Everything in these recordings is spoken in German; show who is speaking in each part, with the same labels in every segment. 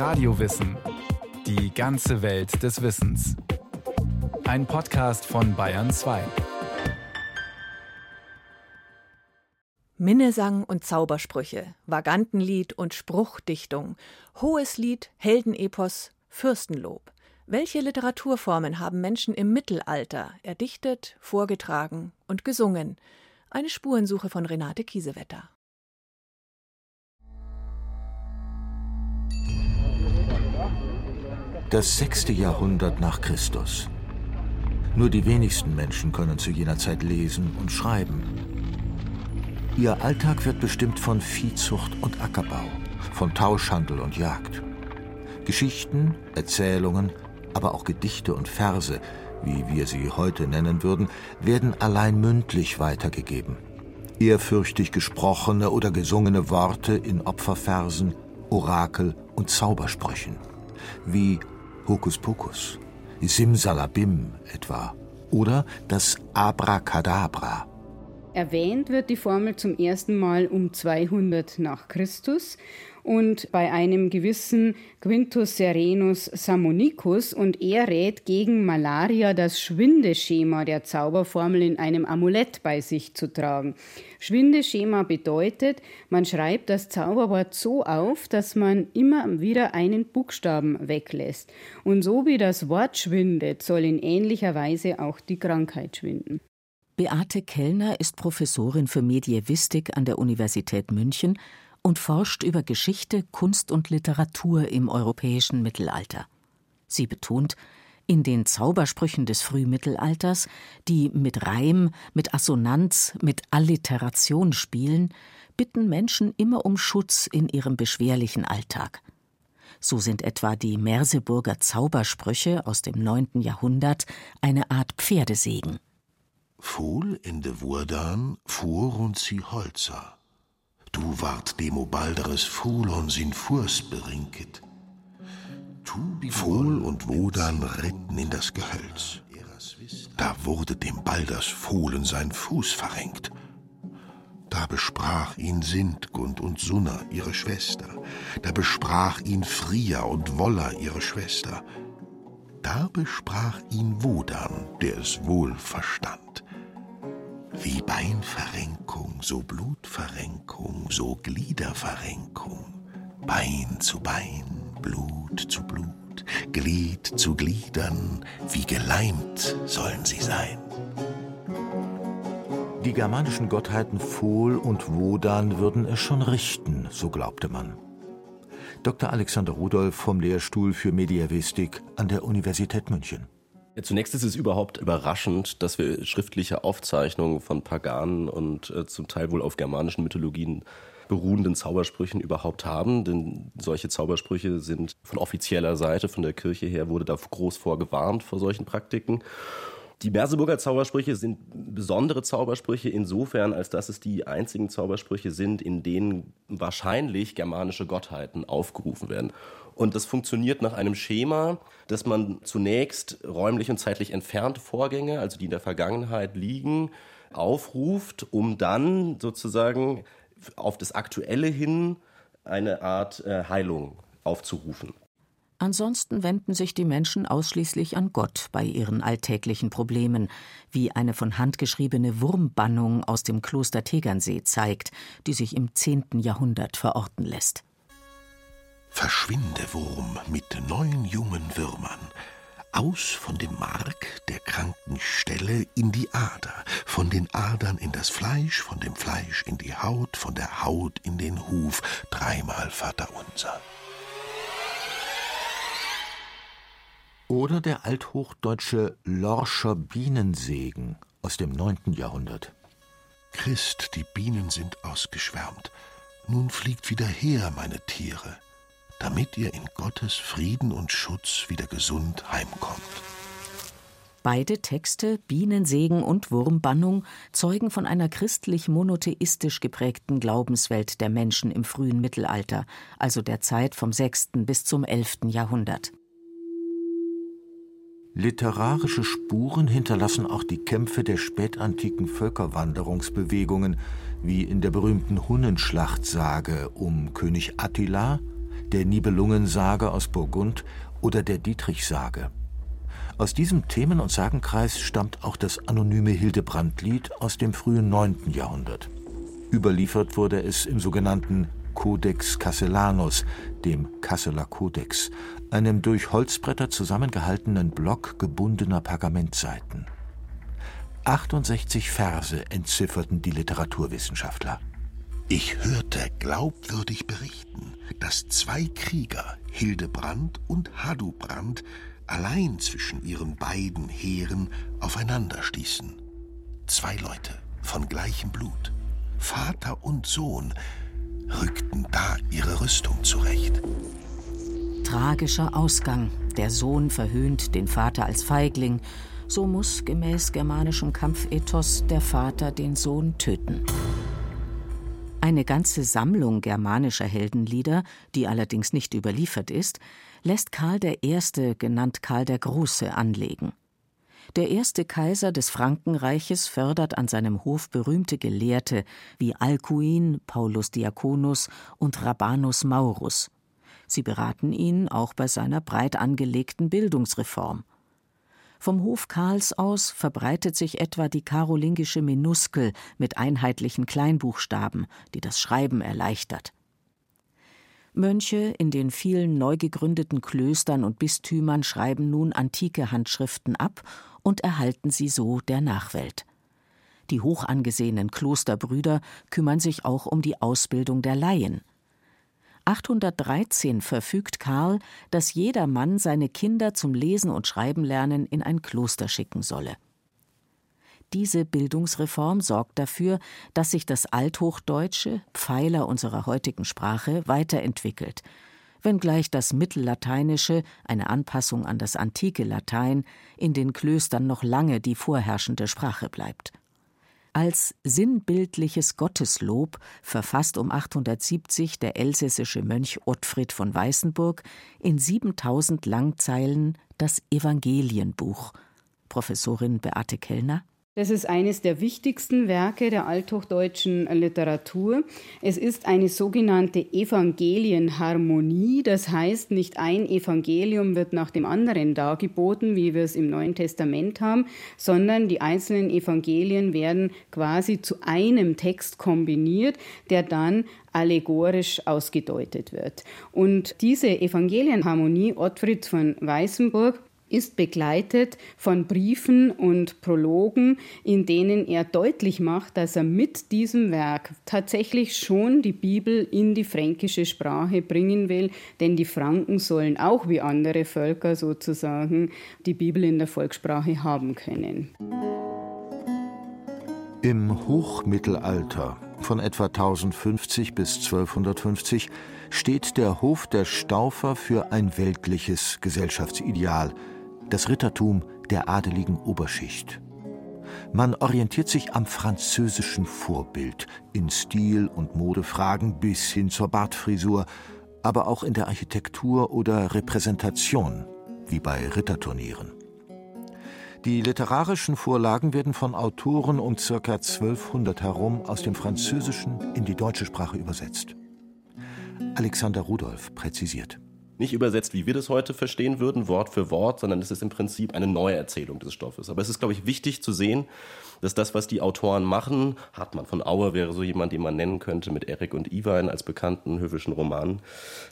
Speaker 1: Radiowissen. Die ganze Welt des Wissens. Ein Podcast von Bayern 2.
Speaker 2: Minnesang und Zaubersprüche, Vagantenlied und Spruchdichtung, Hoheslied, Heldenepos, Fürstenlob. Welche Literaturformen haben Menschen im Mittelalter erdichtet, vorgetragen und gesungen? Eine Spurensuche von Renate Kiesewetter.
Speaker 3: Das sechste Jahrhundert nach Christus. Nur die wenigsten Menschen können zu jener Zeit lesen und schreiben. Ihr Alltag wird bestimmt von Viehzucht und Ackerbau, von Tauschhandel und Jagd. Geschichten, Erzählungen, aber auch Gedichte und Verse, wie wir sie heute nennen würden, werden allein mündlich weitergegeben. Ehrfürchtig gesprochene oder gesungene Worte in Opferversen, Orakel und Zaubersprüchen, wie Hokuspokus, Simsalabim etwa oder das Abracadabra.
Speaker 4: Erwähnt wird die Formel zum ersten Mal um 200 nach Christus und bei einem gewissen Quintus Serenus Samonicus und er rät gegen Malaria das Schwindeschema der Zauberformel in einem Amulett bei sich zu tragen. Schwindeschema bedeutet, man schreibt das Zauberwort so auf, dass man immer wieder einen Buchstaben weglässt. Und so wie das Wort schwindet, soll in ähnlicher Weise auch die Krankheit schwinden.
Speaker 2: Beate Kellner ist Professorin für Medievistik an der Universität München und forscht über Geschichte, Kunst und Literatur im europäischen Mittelalter. Sie betont, in den Zaubersprüchen des Frühmittelalters, die mit Reim, mit Assonanz, mit Alliteration spielen, bitten Menschen immer um Schutz in ihrem beschwerlichen Alltag. So sind etwa die Merseburger Zaubersprüche aus dem 9. Jahrhundert eine Art Pferdesegen.
Speaker 5: Fuhl in de Wurdan fuhr und sie Holzer. Du ward demo balderes Fulon sin Furs berinket. Fohl und Wodan ritten in das Gehölz. Da wurde dem Balders Fohlen sein Fuß verrenkt. Da besprach ihn Sintgund und Sunna, ihre Schwester. Da besprach ihn Fria und Wolla, ihre Schwester. Da besprach ihn Wodan, der es wohl verstand. Wie Beinverrenkung, so Blutverrenkung, so Gliederverrenkung. Bein zu Bein, Blut zu Blut, Glied zu Gliedern, wie geleimt sollen sie sein.
Speaker 3: Die germanischen Gottheiten Fohl und Wodan würden es schon richten, so glaubte man. Dr. Alexander Rudolph vom Lehrstuhl für Mediavistik an der Universität München.
Speaker 6: Zunächst ist es überhaupt überraschend, dass wir schriftliche Aufzeichnungen von Paganen und äh, zum Teil wohl auf germanischen Mythologien beruhenden Zaubersprüchen überhaupt haben, denn solche Zaubersprüche sind von offizieller Seite, von der Kirche her, wurde da groß vorgewarnt vor solchen Praktiken. Die Merseburger Zaubersprüche sind besondere Zaubersprüche insofern, als dass es die einzigen Zaubersprüche sind, in denen wahrscheinlich germanische Gottheiten aufgerufen werden. Und das funktioniert nach einem Schema, dass man zunächst räumlich und zeitlich entfernte Vorgänge, also die in der Vergangenheit liegen, aufruft, um dann sozusagen auf das Aktuelle hin eine Art äh, Heilung aufzurufen.
Speaker 2: Ansonsten wenden sich die Menschen ausschließlich an Gott bei ihren alltäglichen Problemen, wie eine von Hand geschriebene Wurmbannung aus dem Kloster Tegernsee zeigt, die sich im 10. Jahrhundert verorten lässt.
Speaker 5: Verschwinde, Wurm, mit neun jungen Würmern, aus von dem Mark der kranken Stelle in die Ader, von den Adern in das Fleisch, von dem Fleisch in die Haut, von der Haut in den Huf, dreimal Vater unser.
Speaker 3: Oder der althochdeutsche Lorscher Bienensegen aus dem 9. Jahrhundert.
Speaker 5: Christ, die Bienen sind ausgeschwärmt. Nun fliegt wieder her, meine Tiere damit ihr in Gottes Frieden und Schutz wieder gesund heimkommt.
Speaker 2: Beide Texte, Bienensegen und Wurmbannung, zeugen von einer christlich-monotheistisch geprägten Glaubenswelt der Menschen im frühen Mittelalter, also der Zeit vom 6. bis zum 11. Jahrhundert.
Speaker 3: Literarische Spuren hinterlassen auch die Kämpfe der spätantiken Völkerwanderungsbewegungen, wie in der berühmten Hunnenschlachtsage um König Attila der Nibelungensage aus Burgund oder der Dietrichsage. Aus diesem Themen- und Sagenkreis stammt auch das anonyme Hildebrandlied aus dem frühen 9. Jahrhundert. Überliefert wurde es im sogenannten Codex Cassellanus, dem Kasseler Kodex, einem durch Holzbretter zusammengehaltenen Block gebundener Pergamentseiten. 68 Verse entzifferten die Literaturwissenschaftler.
Speaker 5: Ich hörte glaubwürdig berichten, dass zwei Krieger, Hildebrand und Hadubrand, allein zwischen ihren beiden Heeren aufeinander stießen. Zwei Leute von gleichem Blut, Vater und Sohn, rückten da ihre Rüstung zurecht.
Speaker 2: Tragischer Ausgang. Der Sohn verhöhnt den Vater als Feigling. So muss gemäß germanischem Kampfethos der Vater den Sohn töten. Eine ganze Sammlung germanischer Heldenlieder, die allerdings nicht überliefert ist, lässt Karl I., genannt Karl der Große, anlegen. Der erste Kaiser des Frankenreiches fördert an seinem Hof berühmte Gelehrte wie Alcuin, Paulus Diaconus und Rabanus Maurus. Sie beraten ihn auch bei seiner breit angelegten Bildungsreform. Vom Hof Karls aus verbreitet sich etwa die karolingische Minuskel mit einheitlichen Kleinbuchstaben, die das Schreiben erleichtert. Mönche in den vielen neu gegründeten Klöstern und Bistümern schreiben nun antike Handschriften ab und erhalten sie so der Nachwelt. Die hoch angesehenen Klosterbrüder kümmern sich auch um die Ausbildung der Laien. 813 verfügt Karl, dass jeder Mann seine Kinder zum Lesen und Schreiben lernen in ein Kloster schicken solle. Diese Bildungsreform sorgt dafür, dass sich das Althochdeutsche, Pfeiler unserer heutigen Sprache, weiterentwickelt, wenngleich das Mittellateinische, eine Anpassung an das antike Latein, in den Klöstern noch lange die vorherrschende Sprache bleibt. Als sinnbildliches Gotteslob verfasst um 870 der elsässische Mönch Ottfried von Weißenburg in 7000 Langzeilen das Evangelienbuch. Professorin Beate Kellner
Speaker 4: das ist eines der wichtigsten Werke der althochdeutschen Literatur. Es ist eine sogenannte Evangelienharmonie. Das heißt, nicht ein Evangelium wird nach dem anderen dargeboten, wie wir es im Neuen Testament haben, sondern die einzelnen Evangelien werden quasi zu einem Text kombiniert, der dann allegorisch ausgedeutet wird. Und diese Evangelienharmonie Ottfried von Weißenburg ist begleitet von Briefen und Prologen, in denen er deutlich macht, dass er mit diesem Werk tatsächlich schon die Bibel in die fränkische Sprache bringen will, denn die Franken sollen auch wie andere Völker sozusagen die Bibel in der Volkssprache haben können.
Speaker 3: Im Hochmittelalter von etwa 1050 bis 1250 steht der Hof der Staufer für ein weltliches Gesellschaftsideal – das Rittertum der adeligen Oberschicht. Man orientiert sich am französischen Vorbild in Stil- und Modefragen bis hin zur Bartfrisur, aber auch in der Architektur oder Repräsentation, wie bei Ritterturnieren. Die literarischen Vorlagen werden von Autoren um ca. 1200 herum aus dem Französischen in die deutsche Sprache übersetzt. Alexander Rudolph präzisiert
Speaker 6: nicht übersetzt, wie wir das heute verstehen würden, Wort für Wort, sondern es ist im Prinzip eine Neuerzählung des Stoffes. Aber es ist, glaube ich, wichtig zu sehen, dass das, was die Autoren machen, Hartmann von Auer wäre so jemand, den man nennen könnte mit Erik und Iwein als bekannten höfischen Romanen,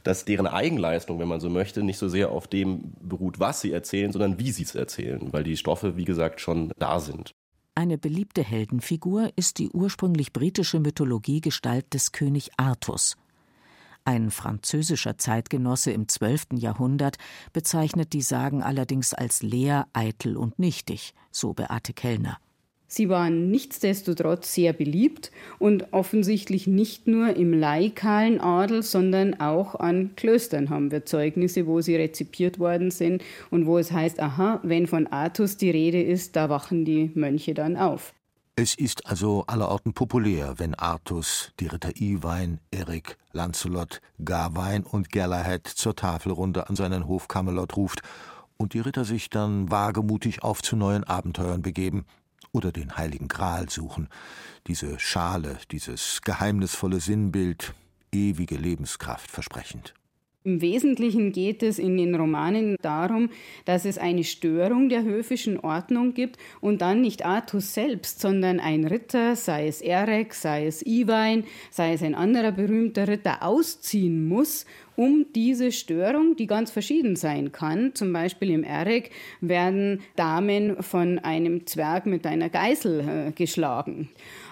Speaker 6: dass deren Eigenleistung, wenn man so möchte, nicht so sehr auf dem beruht, was sie erzählen, sondern wie sie es erzählen, weil die Stoffe, wie gesagt, schon da sind.
Speaker 2: Eine beliebte Heldenfigur ist die ursprünglich britische Mythologiegestalt des König Artus. Ein französischer Zeitgenosse im 12. Jahrhundert bezeichnet die Sagen allerdings als leer, eitel und nichtig, so Beate Kellner.
Speaker 4: Sie waren nichtsdestotrotz sehr beliebt und offensichtlich nicht nur im laikalen Adel, sondern auch an Klöstern haben wir Zeugnisse, wo sie rezipiert worden sind und wo es heißt, aha, wenn von Artus die Rede ist, da wachen die Mönche dann auf.
Speaker 3: Es ist also allerorten populär, wenn Artus, die Ritter Iwein, Erik, Lancelot, Gawain und Galahad zur Tafelrunde an seinen Hof Camelot ruft und die Ritter sich dann wagemutig auf zu neuen Abenteuern begeben oder den heiligen Gral suchen, diese Schale, dieses geheimnisvolle Sinnbild, ewige Lebenskraft versprechend.
Speaker 4: Im Wesentlichen geht es in den Romanen darum, dass es eine Störung der höfischen Ordnung gibt und dann nicht Artus selbst, sondern ein Ritter, sei es Erek, sei es Iwein, sei es ein anderer berühmter Ritter, ausziehen muss, um diese Störung, die ganz verschieden sein kann, zum Beispiel im Erek werden Damen von einem Zwerg mit einer Geißel äh, geschlagen.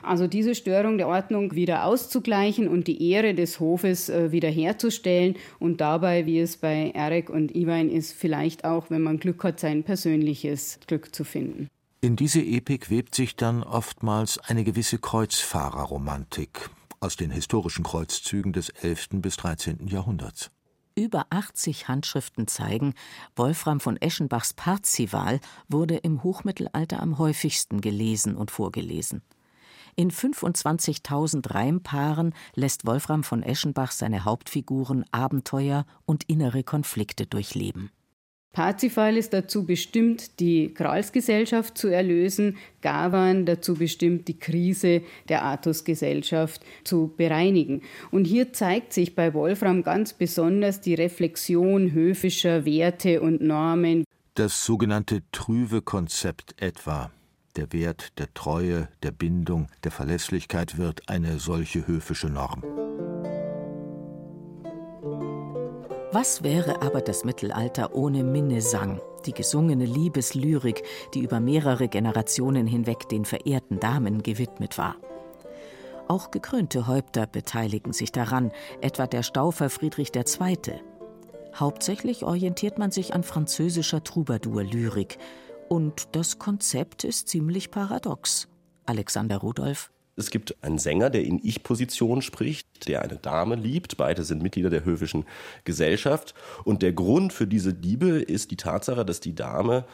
Speaker 4: Also diese Störung der Ordnung wieder auszugleichen und die Ehre des Hofes äh, wiederherzustellen und dabei, wie es bei Erek und Iwein ist, vielleicht auch, wenn man Glück hat, sein persönliches Glück zu finden.
Speaker 3: In diese Epik webt sich dann oftmals eine gewisse Kreuzfahrerromantik aus den historischen Kreuzzügen des 11. bis 13. Jahrhunderts.
Speaker 2: Über 80 Handschriften zeigen, Wolfram von Eschenbachs Parzival wurde im Hochmittelalter am häufigsten gelesen und vorgelesen. In 25.000 Reimpaaren lässt Wolfram von Eschenbach seine Hauptfiguren Abenteuer und innere Konflikte durchleben.
Speaker 4: Parzifal ist dazu bestimmt, die Gralsgesellschaft zu erlösen, Gavan dazu bestimmt, die Krise der Artusgesellschaft zu bereinigen. Und hier zeigt sich bei Wolfram ganz besonders die Reflexion höfischer Werte und Normen.
Speaker 3: Das sogenannte Trüve-Konzept etwa, der Wert der Treue, der Bindung, der Verlässlichkeit wird eine solche höfische Norm.
Speaker 2: Was wäre aber das Mittelalter ohne Minnesang, die gesungene Liebeslyrik, die über mehrere Generationen hinweg den verehrten Damen gewidmet war? Auch gekrönte Häupter beteiligen sich daran, etwa der Staufer Friedrich II. Hauptsächlich orientiert man sich an französischer Troubadour-Lyrik. Und das Konzept ist ziemlich paradox. Alexander Rudolph
Speaker 6: es gibt einen Sänger, der in Ich-Position spricht, der eine Dame liebt. Beide sind Mitglieder der höfischen Gesellschaft. Und der Grund für diese Liebe ist die Tatsache, dass die Dame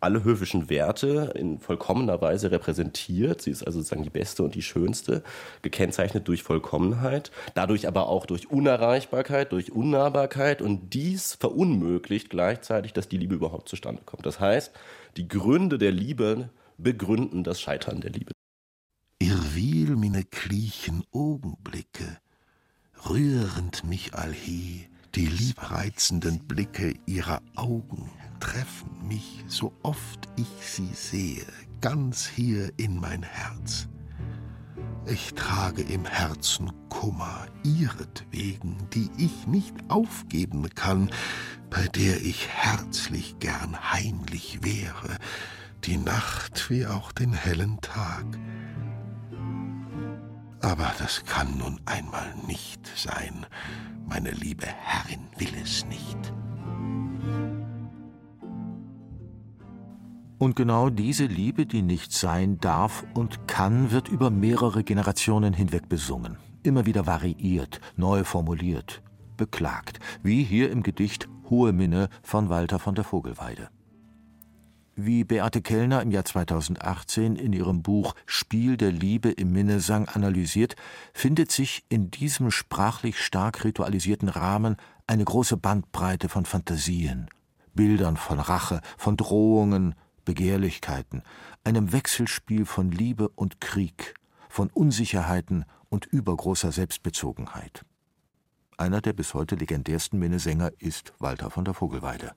Speaker 6: alle höfischen Werte in vollkommener Weise repräsentiert. Sie ist also sozusagen die beste und die schönste, gekennzeichnet durch Vollkommenheit, dadurch aber auch durch Unerreichbarkeit, durch Unnahbarkeit und dies verunmöglicht gleichzeitig, dass die Liebe überhaupt zustande kommt. Das heißt, die Gründe der Liebe begründen das Scheitern der Liebe.
Speaker 5: Irrwil mine klichen Augenblicke, rührend mich allhe, die liebreizenden Blicke ihrer Augen treffen mich, so oft ich sie sehe, ganz hier in mein Herz. Ich trage im Herzen Kummer ihretwegen, die ich nicht aufgeben kann, bei der ich herzlich gern heimlich wäre, die Nacht wie auch den hellen Tag. Aber das kann nun einmal nicht sein. Meine liebe Herrin will es nicht.
Speaker 3: Und genau diese Liebe, die nicht sein darf und kann, wird über mehrere Generationen hinweg besungen, immer wieder variiert, neu formuliert, beklagt, wie hier im Gedicht Hohe Minne von Walter von der Vogelweide. Wie Beate Kellner im Jahr 2018 in ihrem Buch Spiel der Liebe im Minnesang analysiert, findet sich in diesem sprachlich stark ritualisierten Rahmen eine große Bandbreite von Fantasien, Bildern von Rache, von Drohungen, Begehrlichkeiten, einem Wechselspiel von Liebe und Krieg, von Unsicherheiten und übergroßer Selbstbezogenheit. Einer der bis heute legendärsten Minnesänger ist Walter von der Vogelweide.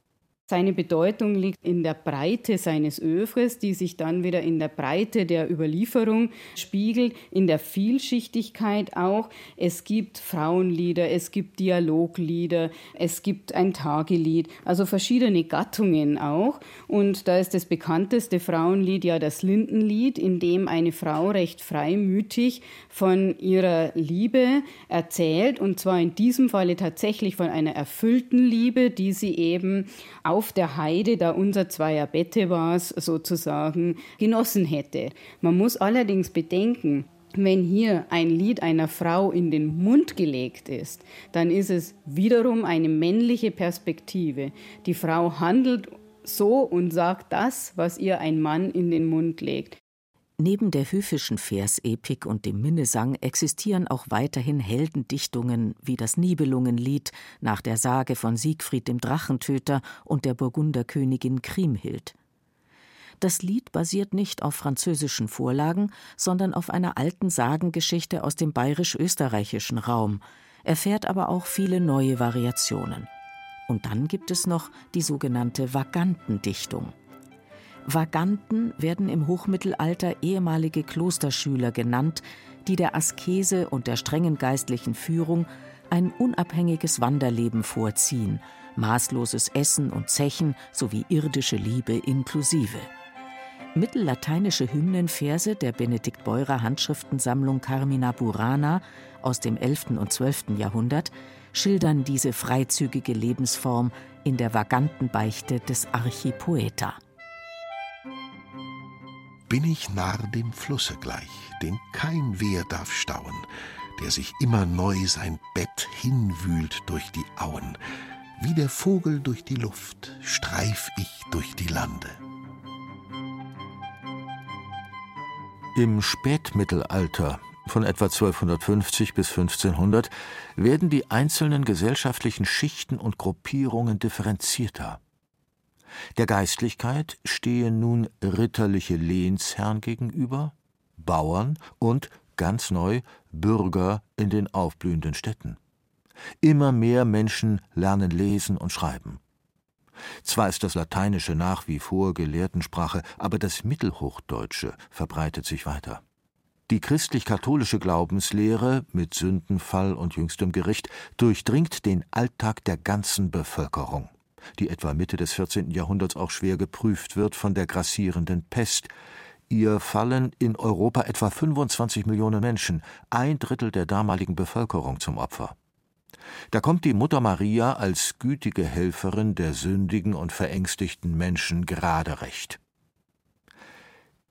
Speaker 4: Seine Bedeutung liegt in der Breite seines Övres, die sich dann wieder in der Breite der Überlieferung spiegelt, in der Vielschichtigkeit auch. Es gibt Frauenlieder, es gibt Dialoglieder, es gibt ein Tagelied, also verschiedene Gattungen auch. Und da ist das bekannteste Frauenlied ja das Lindenlied, in dem eine Frau recht freimütig von ihrer Liebe erzählt, und zwar in diesem Falle tatsächlich von einer erfüllten Liebe, die sie eben auf der Heide, da unser zweier Bette war, sozusagen genossen hätte. Man muss allerdings bedenken, wenn hier ein Lied einer Frau in den Mund gelegt ist, dann ist es wiederum eine männliche Perspektive. Die Frau handelt so und sagt das, was ihr ein Mann in den Mund legt.
Speaker 2: Neben der höfischen Versepik und dem Minnesang existieren auch weiterhin Heldendichtungen wie das Nibelungenlied nach der Sage von Siegfried dem Drachentöter und der Burgunderkönigin Kriemhild. Das Lied basiert nicht auf französischen Vorlagen, sondern auf einer alten Sagengeschichte aus dem bayerisch-österreichischen Raum. erfährt aber auch viele neue Variationen. Und dann gibt es noch die sogenannte Vagantendichtung. Vaganten werden im Hochmittelalter ehemalige Klosterschüler genannt, die der Askese und der strengen geistlichen Führung ein unabhängiges Wanderleben vorziehen, maßloses Essen und Zechen sowie irdische Liebe inklusive. Mittellateinische Hymnenverse der Benedikt-Beurer Handschriftensammlung Carmina Burana aus dem 11. und 12. Jahrhundert schildern diese freizügige Lebensform in der vaganten Beichte des Archipoeta.
Speaker 5: Bin ich Narr dem Flusse gleich, den kein Wehr darf stauen, der sich immer neu sein Bett hinwühlt durch die Auen, wie der Vogel durch die Luft streif ich durch die Lande.
Speaker 3: Im Spätmittelalter von etwa 1250 bis 1500 werden die einzelnen gesellschaftlichen Schichten und Gruppierungen differenzierter. Der Geistlichkeit stehen nun ritterliche Lehnsherren gegenüber, Bauern und, ganz neu, Bürger in den aufblühenden Städten. Immer mehr Menschen lernen lesen und schreiben. Zwar ist das Lateinische nach wie vor Gelehrtensprache, aber das Mittelhochdeutsche verbreitet sich weiter. Die christlich-katholische Glaubenslehre mit Sündenfall und jüngstem Gericht durchdringt den Alltag der ganzen Bevölkerung, die etwa Mitte des 14. Jahrhunderts auch schwer geprüft wird von der grassierenden Pest. Ihr fallen in Europa etwa 25 Millionen Menschen, ein Drittel der damaligen Bevölkerung, zum Opfer. Da kommt die Mutter Maria als gütige Helferin der sündigen und verängstigten Menschen gerade recht.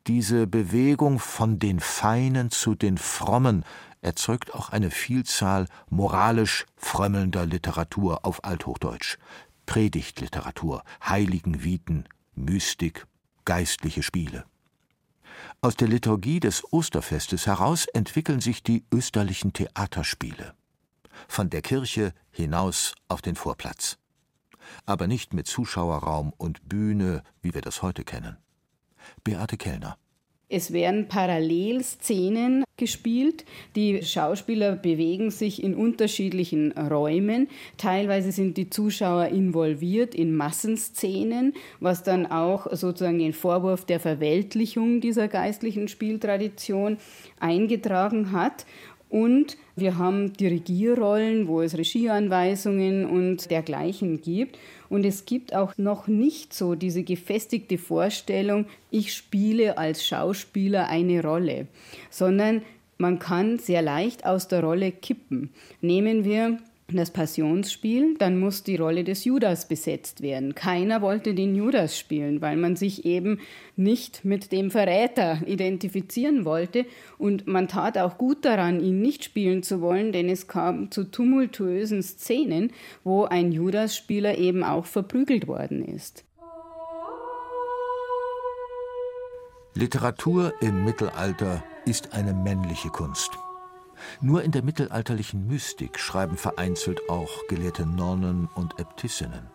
Speaker 3: Diese Bewegung von den Feinen zu den Frommen erzeugt auch eine Vielzahl moralisch frömmelnder Literatur auf Althochdeutsch. Predigtliteratur, Heiligenviten, Mystik, geistliche Spiele. Aus der Liturgie des Osterfestes heraus entwickeln sich die österlichen Theaterspiele von der Kirche hinaus auf den Vorplatz. Aber nicht mit Zuschauerraum und Bühne, wie wir das heute kennen. Beate Kellner.
Speaker 4: Es werden Parallelszenen gespielt. Die Schauspieler bewegen sich in unterschiedlichen Räumen. Teilweise sind die Zuschauer involviert in Massenszenen, was dann auch sozusagen den Vorwurf der Verweltlichung dieser geistlichen Spieltradition eingetragen hat. Und wir haben Dirigierrollen, wo es Regieanweisungen und dergleichen gibt. Und es gibt auch noch nicht so diese gefestigte Vorstellung, ich spiele als Schauspieler eine Rolle, sondern man kann sehr leicht aus der Rolle kippen. Nehmen wir das Passionsspiel, dann muss die Rolle des Judas besetzt werden. Keiner wollte den Judas spielen, weil man sich eben nicht mit dem Verräter identifizieren wollte. Und man tat auch gut daran, ihn nicht spielen zu wollen, denn es kam zu tumultuösen Szenen, wo ein Judas-Spieler eben auch verprügelt worden ist.
Speaker 3: Literatur im Mittelalter ist eine männliche Kunst. Nur in der mittelalterlichen Mystik schreiben vereinzelt auch gelehrte Nonnen und Äbtissinnen.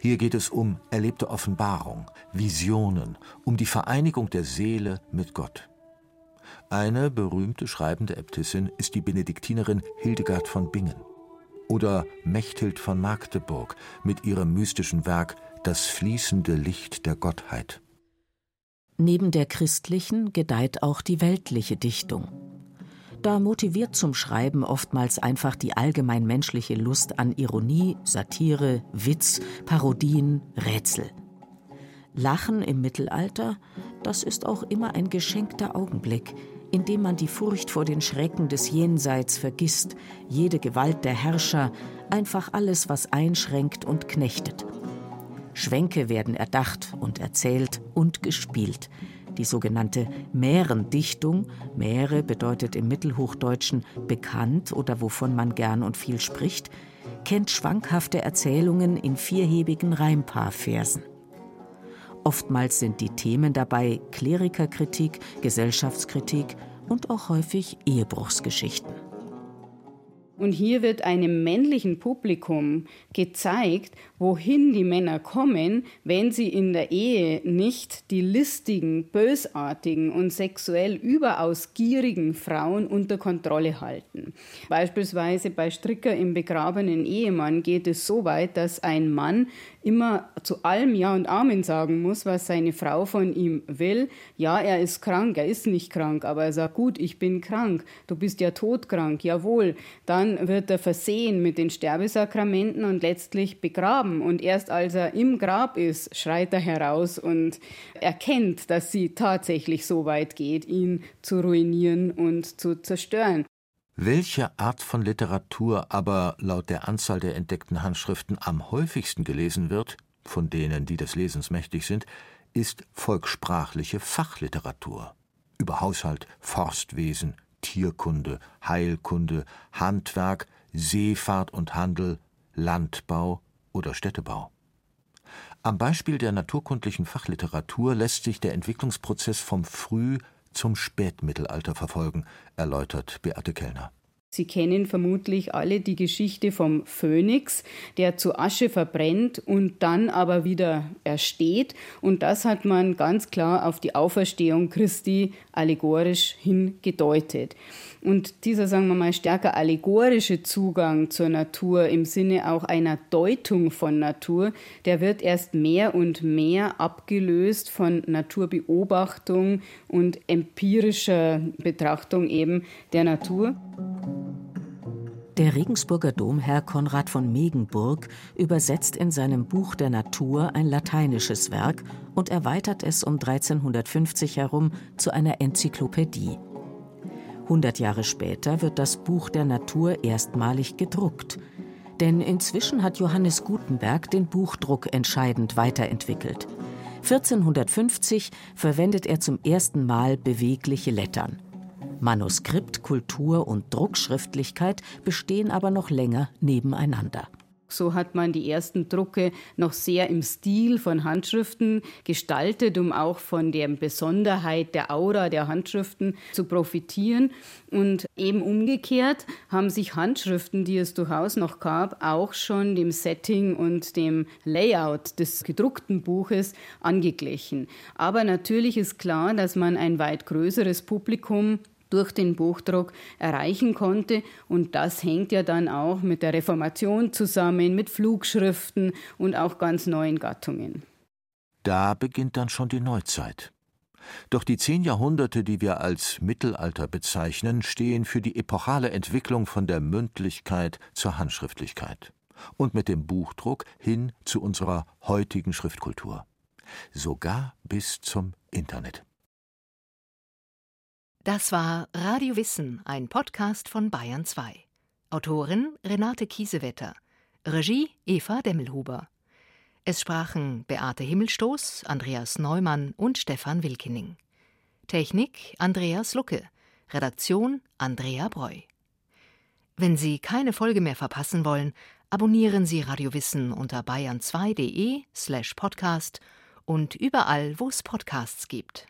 Speaker 3: Hier geht es um erlebte Offenbarung, Visionen, um die Vereinigung der Seele mit Gott. Eine berühmte schreibende Äbtissin ist die Benediktinerin Hildegard von Bingen oder Mechthild von Magdeburg mit ihrem mystischen Werk Das fließende Licht der Gottheit.
Speaker 2: Neben der christlichen gedeiht auch die weltliche Dichtung. Da motiviert zum Schreiben oftmals einfach die allgemein menschliche Lust an Ironie, Satire, Witz, Parodien, Rätsel. Lachen im Mittelalter, das ist auch immer ein geschenkter Augenblick, in dem man die Furcht vor den Schrecken des Jenseits vergisst, jede Gewalt der Herrscher, einfach alles, was einschränkt und knechtet. Schwänke werden erdacht und erzählt und gespielt die sogenannte Mährendichtung. Mähre bedeutet im Mittelhochdeutschen bekannt oder wovon man gern und viel spricht, kennt schwankhafte Erzählungen in vierhebigen Reimpaarversen. Oftmals sind die Themen dabei Klerikerkritik, Gesellschaftskritik und auch häufig Ehebruchsgeschichten.
Speaker 4: Und hier wird einem männlichen Publikum gezeigt, wohin die Männer kommen, wenn sie in der Ehe nicht die listigen, bösartigen und sexuell überaus gierigen Frauen unter Kontrolle halten. Beispielsweise bei Stricker im begrabenen Ehemann geht es so weit, dass ein Mann immer zu allem Ja und Amen sagen muss, was seine Frau von ihm will. Ja, er ist krank, er ist nicht krank, aber er sagt, gut, ich bin krank, du bist ja todkrank, jawohl. Dann wird er versehen mit den Sterbesakramenten und letztlich begraben. Und erst als er im Grab ist, schreit er heraus und erkennt, dass sie tatsächlich so weit geht, ihn zu ruinieren und zu zerstören.
Speaker 3: Welche Art von Literatur aber laut der Anzahl der entdeckten Handschriften am häufigsten gelesen wird, von denen, die des Lesens mächtig sind, ist volkssprachliche Fachliteratur über Haushalt, Forstwesen, Tierkunde, Heilkunde, Handwerk, Seefahrt und Handel, Landbau oder Städtebau. Am Beispiel der naturkundlichen Fachliteratur lässt sich der Entwicklungsprozess vom Früh- zum Spätmittelalter verfolgen, erläutert Beate Kellner.
Speaker 4: Sie kennen vermutlich alle die Geschichte vom Phönix, der zu Asche verbrennt und dann aber wieder ersteht. Und das hat man ganz klar auf die Auferstehung Christi allegorisch hingedeutet. Und dieser, sagen wir mal, stärker allegorische Zugang zur Natur im Sinne auch einer Deutung von Natur, der wird erst mehr und mehr abgelöst von Naturbeobachtung und empirischer Betrachtung eben der Natur.
Speaker 2: Der Regensburger Domherr Konrad von Megenburg übersetzt in seinem Buch der Natur ein lateinisches Werk und erweitert es um 1350 herum zu einer Enzyklopädie. 100 Jahre später wird das Buch der Natur erstmalig gedruckt. Denn inzwischen hat Johannes Gutenberg den Buchdruck entscheidend weiterentwickelt. 1450 verwendet er zum ersten Mal bewegliche Lettern. Manuskript, Kultur und Druckschriftlichkeit bestehen aber noch länger nebeneinander.
Speaker 4: So hat man die ersten Drucke noch sehr im Stil von Handschriften gestaltet, um auch von der Besonderheit der Aura der Handschriften zu profitieren. Und eben umgekehrt haben sich Handschriften, die es durchaus noch gab, auch schon dem Setting und dem Layout des gedruckten Buches angeglichen. Aber natürlich ist klar, dass man ein weit größeres Publikum durch den Buchdruck erreichen konnte. Und das hängt ja dann auch mit der Reformation zusammen, mit Flugschriften und auch ganz neuen Gattungen.
Speaker 3: Da beginnt dann schon die Neuzeit. Doch die zehn Jahrhunderte, die wir als Mittelalter bezeichnen, stehen für die epochale Entwicklung von der Mündlichkeit zur Handschriftlichkeit und mit dem Buchdruck hin zu unserer heutigen Schriftkultur. Sogar bis zum Internet.
Speaker 7: Das war Radio Wissen, ein Podcast von Bayern 2. Autorin Renate Kiesewetter. Regie Eva Demmelhuber. Es sprachen Beate Himmelstoß, Andreas Neumann und Stefan Wilkening. Technik Andreas Lucke. Redaktion Andrea Breu. Wenn Sie keine Folge mehr verpassen wollen, abonnieren Sie Radio Wissen unter bayern2.de slash podcast und überall, wo es Podcasts gibt.